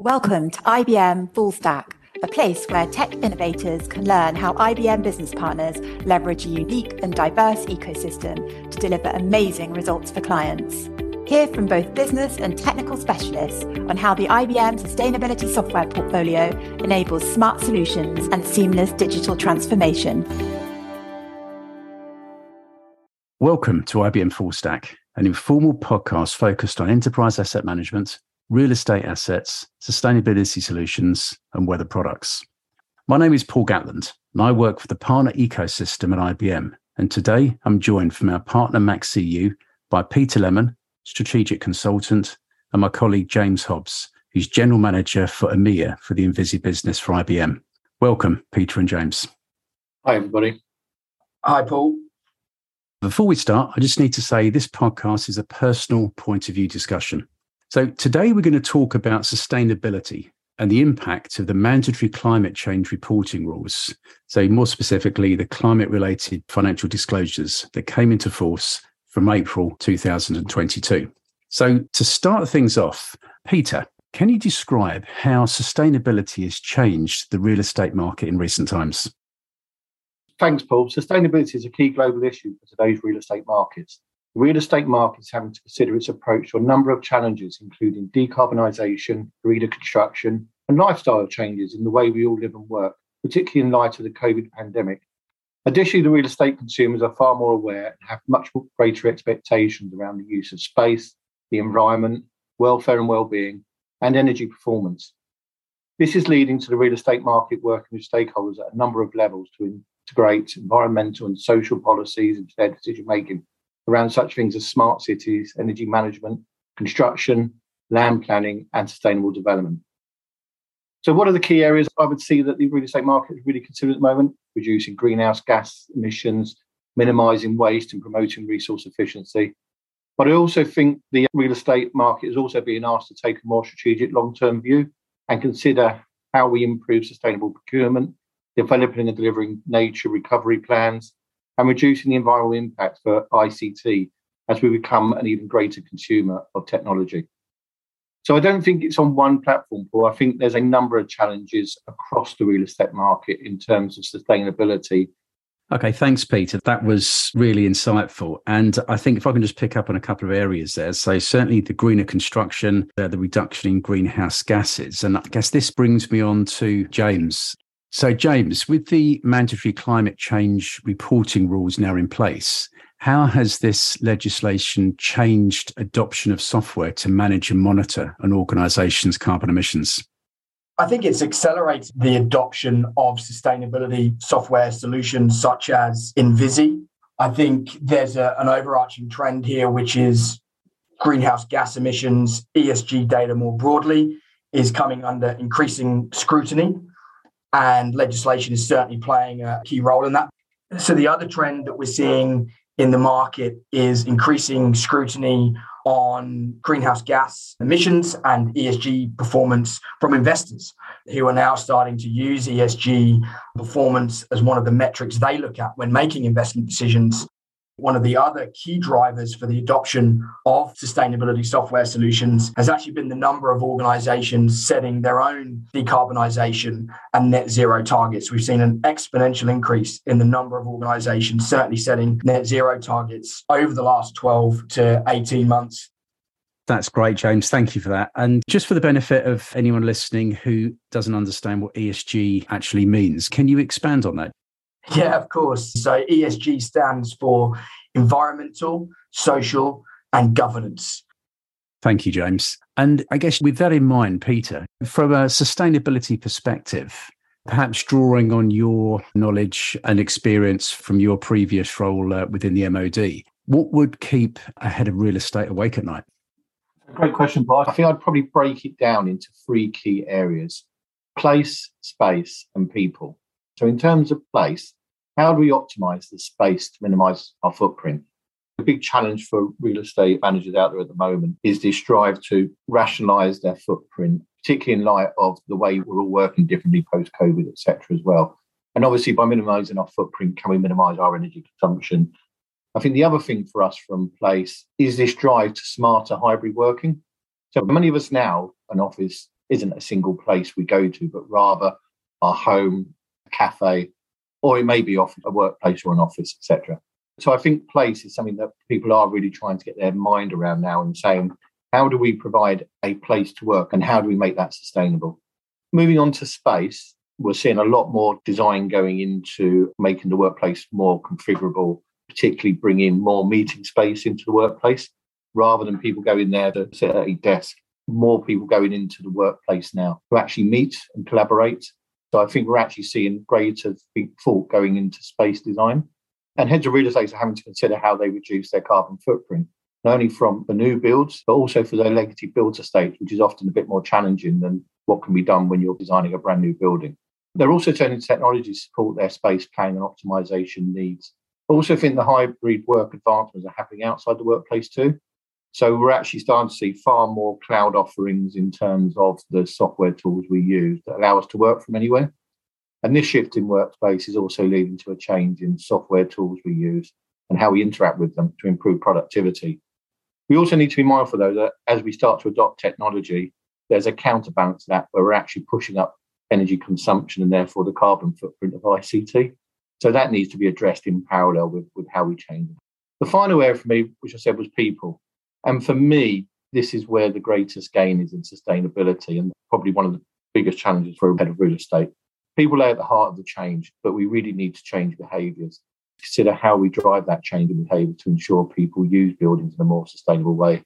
Welcome to IBM Full Stack, a place where tech innovators can learn how IBM business partners leverage a unique and diverse ecosystem to deliver amazing results for clients. Hear from both business and technical specialists on how the IBM sustainability software portfolio enables smart solutions and seamless digital transformation. Welcome to IBM Full Stack, an informal podcast focused on enterprise asset management real estate assets, sustainability solutions, and weather products. My name is Paul Gatland, and I work for the partner ecosystem at IBM. And today I'm joined from our partner MaxCU by Peter Lemon, strategic consultant, and my colleague James Hobbs, who's general manager for EMEA for the Envizi business for IBM. Welcome, Peter and James. Hi, everybody. Hi, Paul. Before we start, I just need to say this podcast is a personal point of view discussion. So, today we're going to talk about sustainability and the impact of the mandatory climate change reporting rules. So, more specifically, the climate related financial disclosures that came into force from April 2022. So, to start things off, Peter, can you describe how sustainability has changed the real estate market in recent times? Thanks, Paul. Sustainability is a key global issue for today's real estate markets. Real estate market is having to consider its approach to a number of challenges, including decarbonisation, greener construction, and lifestyle changes in the way we all live and work, particularly in light of the COVID pandemic. Additionally, the real estate consumers are far more aware and have much greater expectations around the use of space, the environment, welfare and well-being, and energy performance. This is leading to the real estate market working with stakeholders at a number of levels to integrate environmental and social policies into their decision making around such things as smart cities, energy management, construction, land planning, and sustainable development. So, what are the key areas I would see that the real estate market is really considering at the moment? Reducing greenhouse gas emissions, minimizing waste, and promoting resource efficiency. But I also think the real estate market is also being asked to take a more strategic long term view and consider how we improve sustainable procurement, developing and delivering nature recovery plans, and reducing the environmental impact for ICT as we become an even greater consumer of technology. So I don't think it's on one platform, Paul. I think there's a number of challenges across the real estate market in terms of sustainability. Okay, thanks, Peter. That was really insightful. And I think if I can just pick up on a couple of areas there. So, certainly the greener construction, uh, the reduction in greenhouse gases. And I guess this brings me on to James. So, James, with the mandatory climate change reporting rules now in place, how has this legislation changed adoption of software to manage and monitor an organization's carbon emissions? I think it's accelerated the adoption of sustainability software solutions such as Envizi. I think there's a, an overarching trend here, which is greenhouse gas emissions, ESG data more broadly, is coming under increasing scrutiny and legislation is certainly playing a key role in that. So, the other trend that we're seeing in the market is increasing scrutiny on greenhouse gas emissions and ESG performance from investors who are now starting to use ESG performance as one of the metrics they look at when making investment decisions one of the other key drivers for the adoption of sustainability software solutions has actually been the number of organizations setting their own decarbonisation and net zero targets. We've seen an exponential increase in the number of organizations certainly setting net zero targets over the last 12 to 18 months. That's great, James. Thank you for that. And just for the benefit of anyone listening who doesn't understand what ESG actually means, can you expand on that? Yeah, of course. So ESG stands for environmental, social, and governance. Thank you, James. And I guess with that in mind, Peter, from a sustainability perspective, perhaps drawing on your knowledge and experience from your previous role uh, within the MOD, what would keep a head of real estate awake at night? Great question, Bob. I think I'd probably break it down into three key areas place, space, and people. So, in terms of place, how do we optimize the space to minimize our footprint? The big challenge for real estate managers out there at the moment is this drive to rationalize their footprint, particularly in light of the way we're all working differently post COVID, etc. as well. And obviously, by minimizing our footprint, can we minimize our energy consumption? I think the other thing for us from place is this drive to smarter hybrid working. So for many of us now, an office isn't a single place we go to, but rather our home, a cafe, or it may be off a workplace or an office, etc. So I think place is something that people are really trying to get their mind around now and saying, how do we provide a place to work and how do we make that sustainable? Moving on to space, we're seeing a lot more design going into making the workplace more configurable, particularly bringing more meeting space into the workplace rather than people going there to sit at a desk. More people going into the workplace now to actually meet and collaborate. So I think we're actually seeing greater thought going into space design. And heads of real estate are having to consider how they reduce their carbon footprint, not only from the new builds, but also for their legacy build estates, which is often a bit more challenging than what can be done when you're designing a brand new building. They're also turning to technology to support their space planning and optimization needs. I also think the hybrid work advancements are happening outside the workplace too. So we're actually starting to see far more cloud offerings in terms of the software tools we use that allow us to work from anywhere. And this shift in workspace is also leading to a change in software tools we use and how we interact with them to improve productivity. We also need to be mindful, though, that as we start to adopt technology, there's a counterbalance to that where we're actually pushing up energy consumption and therefore the carbon footprint of ICT. So that needs to be addressed in parallel with, with how we change. The final area for me, which I said was people. And for me, this is where the greatest gain is in sustainability and probably one of the biggest challenges for a head of real estate. People are at the heart of the change, but we really need to change behaviours. Consider how we drive that change in behaviour to ensure people use buildings in a more sustainable way.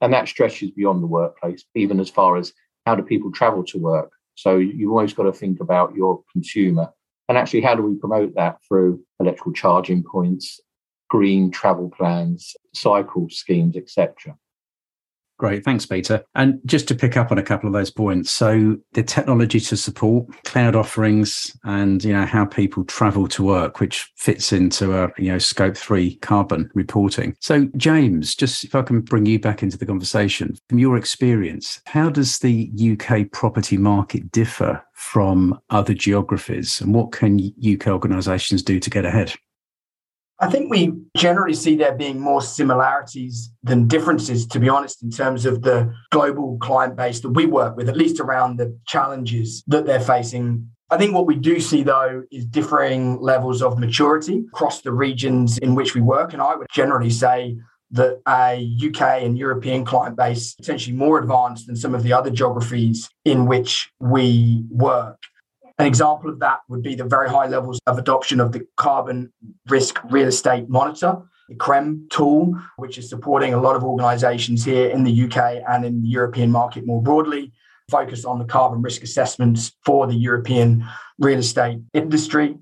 And that stretches beyond the workplace, even as far as how do people travel to work? So you've always got to think about your consumer. And actually, how do we promote that through electrical charging points, green travel plans, cycle schemes, etc.? Great, thanks, Peter. And just to pick up on a couple of those points, so the technology to support cloud offerings and you know how people travel to work, which fits into a you know scope three carbon reporting. So, James, just if I can bring you back into the conversation from your experience, how does the UK property market differ from other geographies, and what can UK organisations do to get ahead? I think we generally see there being more similarities than differences, to be honest, in terms of the global client base that we work with, at least around the challenges that they're facing. I think what we do see, though, is differing levels of maturity across the regions in which we work. And I would generally say that a UK and European client base potentially more advanced than some of the other geographies in which we work. An um, example of that would be the very high levels of adoption of the Carbon Risk Real Estate Monitor, the CRREM tool, which is supporting a lot of organizations here in the UK and in the European market more broadly, focused on the carbon risk assessments for the European real estate industry.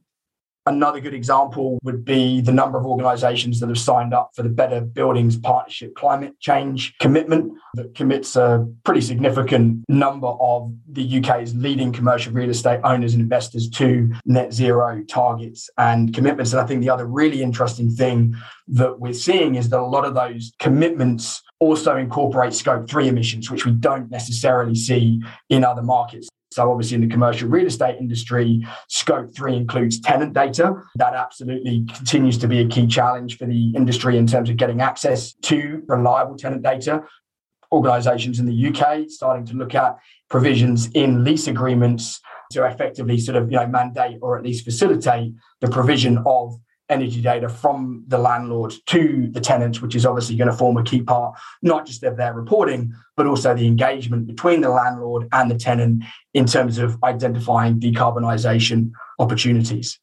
Another good example would be the number of organizations that have signed up for the Better Buildings Partnership climate change commitment that commits a pretty significant number of the UK's leading commercial real estate owners and investors to net zero targets and commitments. And I think the other really interesting thing that we're seeing is that a lot of those commitments also incorporate scope three emissions, which we don't necessarily see in other markets. So, obviously, in the commercial real estate industry, scope three includes tenant data. That absolutely continues to be a key challenge for the industry in terms of getting access to reliable tenant data. Organizations in the UK starting to look at provisions in lease agreements to effectively sort of you know mandate or at least facilitate the provision of energy data from the landlord to the tenants, which is obviously going to form a key part, not just of their reporting, but also the engagement between the landlord and the tenant in terms of identifying decarbonisation opportunities.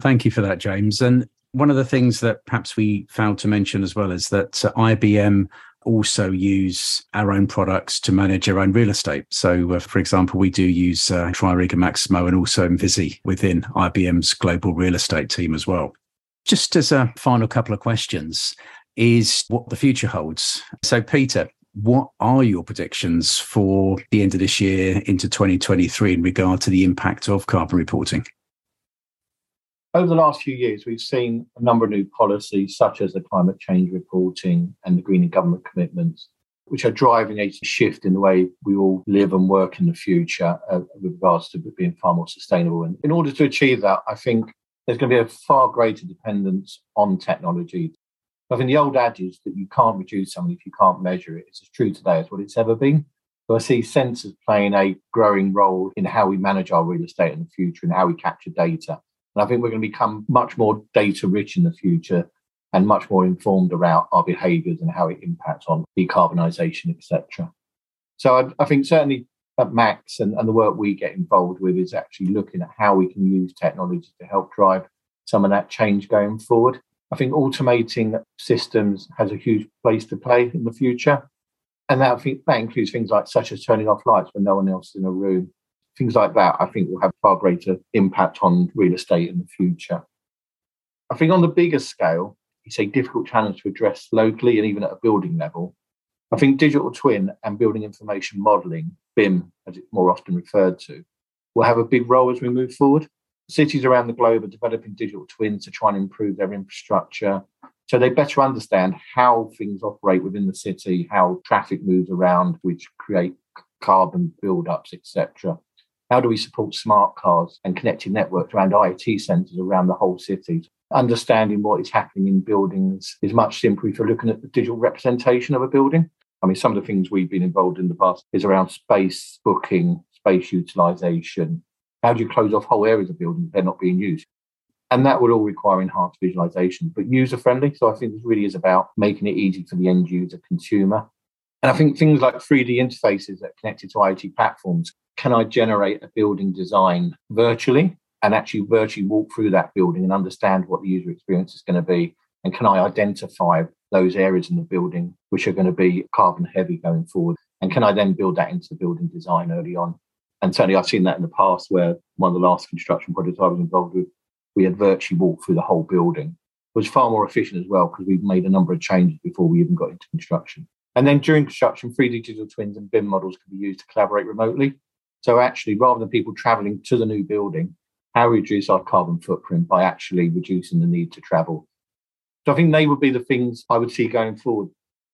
Thank you for that, James. And one of the things that perhaps we failed to mention as well is that IBM also use our own products to manage our own real estate. So, uh, for example, we do use uh, TRIRIGA Maximo and also Envizi within IBM's global real estate team as well. Just as a final couple of questions, is what the future holds. So, Peter, what are your predictions for the end of this year into 2023 in regard to the impact of carbon reporting? Over the last few years, we've seen a number of new policies, such as the climate change reporting and the greening government commitments, which are driving a shift in the way we all live and work in the future uh, with regards to being far more sustainable. And in order to achieve that, I think there's going to be a far greater dependence on technology. I think the old adage that you can't reduce something if you can't measure it is as true today as what it's ever been. So I see sensors playing a growing role in how we manage our real estate in the future and how we capture data. And I think we're going to become much more data rich in the future and much more informed about our behaviours and how it impacts on decarbonisation, etc. So I, I, think certainly at Max and, and the work we get involved with is actually looking at how we can use technology to help drive some of that change going forward. I think automating systems has a huge place to play in the future. And that, I think that includes things like such as turning off lights when no one else is in a room. Things like that, I think, will have far greater impact on real estate in the future. I think on the bigger scale, it's a difficult challenge to address locally and even at a building level. I think digital twin and building information modelling, BIM, as it's more often referred to, will have a big role as we move forward. Cities around the globe are developing digital twins to try and improve their infrastructure. So they better understand how things operate within the city, how traffic moves around, which create carbon build-ups, etc. How do we support smart cars and connected networks around IoT centres around the whole city? Understanding what is happening in buildings is much simpler if you're looking at the digital representation of a building. I mean, some of the things we've been involved in the past is around space booking, space utilisation, how do you close off whole areas of buildings they're not being used? And that would all require enhanced visualization, but user friendly. So I think this really is about making it easy for the end user consumer. And I think things like 3D interfaces that are connected to IoT platforms can I generate a building design virtually and actually virtually walk through that building and understand what the user experience is going to be? And can I identify those areas in the building which are going to be carbon heavy going forward? And can I then build that into the building design early on? And certainly I've seen that in the past where one of the last construction projects I was involved with, we had virtually walked through the whole building. It was far more efficient as well because we've made a number of changes before we even got into construction. And then during construction, 3D digital twins and BIM models can be used to collaborate remotely. So actually, rather than people traveling to the new building, how we reduce our carbon footprint by actually reducing the need to travel. So I think they would be the things I would see going forward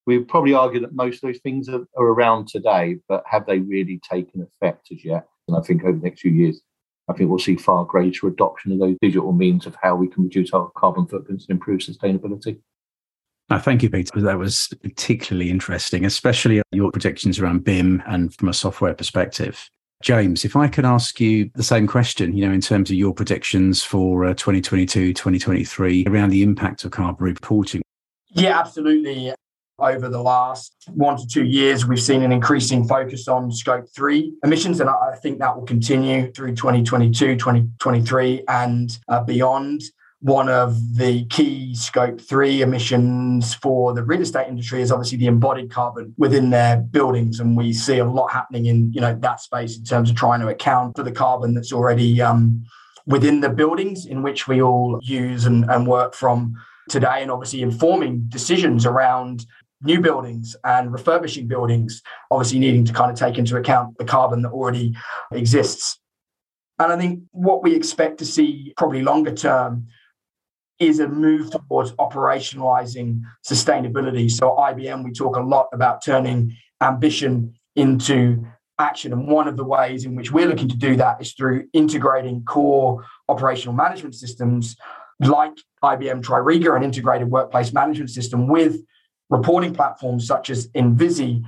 we would probably argue that most of those things are, are around today, but have they really taken effect as yet? And I think over the next few years, I think we'll see far greater adoption of those digital means of how we can reduce our carbon footprints and improve sustainability. Uh, thank you, Peter. That was particularly interesting, especially your predictions around BIM and from a software perspective. James, if I could ask you the same question, you know, in terms of your predictions for uh, 2022, 2023 around the impact of carbon reporting. Yeah, absolutely over the last one to two years, we've seen an increasing focus on scope three emissions. And I think that will continue through 2022, 2023, and uh, beyond. One of the key scope three emissions for the real estate industry is obviously the embodied carbon within their buildings. And we see a lot happening in you know that space in terms of trying to account for the carbon that's already um, within the buildings in which we all use and, and work from today and obviously informing decisions around new buildings and refurbishing buildings, obviously needing to kind of take into account the carbon that already exists. And I think what we expect to see probably longer term is a move towards operationalizing sustainability. So, IBM, we talk a lot about turning ambition into action. And one of the ways in which we're looking to do that is through integrating core operational management systems like IBM Tririga, an integrated workplace management system, with reporting platforms such as Envizi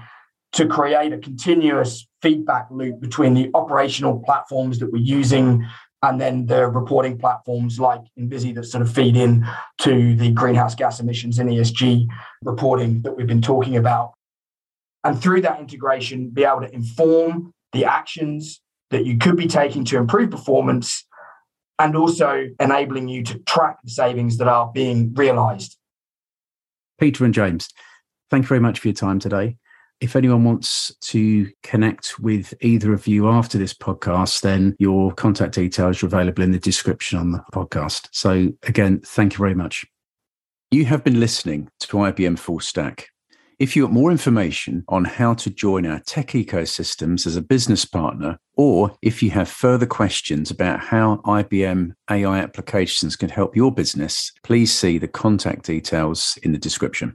to create a continuous feedback loop between the operational platforms that we're using and then the reporting platforms like Envizi that sort of feed in to the greenhouse gas emissions and ESG reporting that we've been talking about. And through that integration, be able to inform the actions that you could be taking to improve performance and also enabling you to track the savings that are being realized. Peter and James, thank you very much for your time today. If anyone wants to connect with either of you after this podcast, then your contact details are available in the description on the podcast. So, again, thank you very much. You have been listening to IBM Full Stack. If you want more information on how to join our tech ecosystems as a business partner, or if you have further questions about how IBM AI applications can help your business, please see the contact details in the description.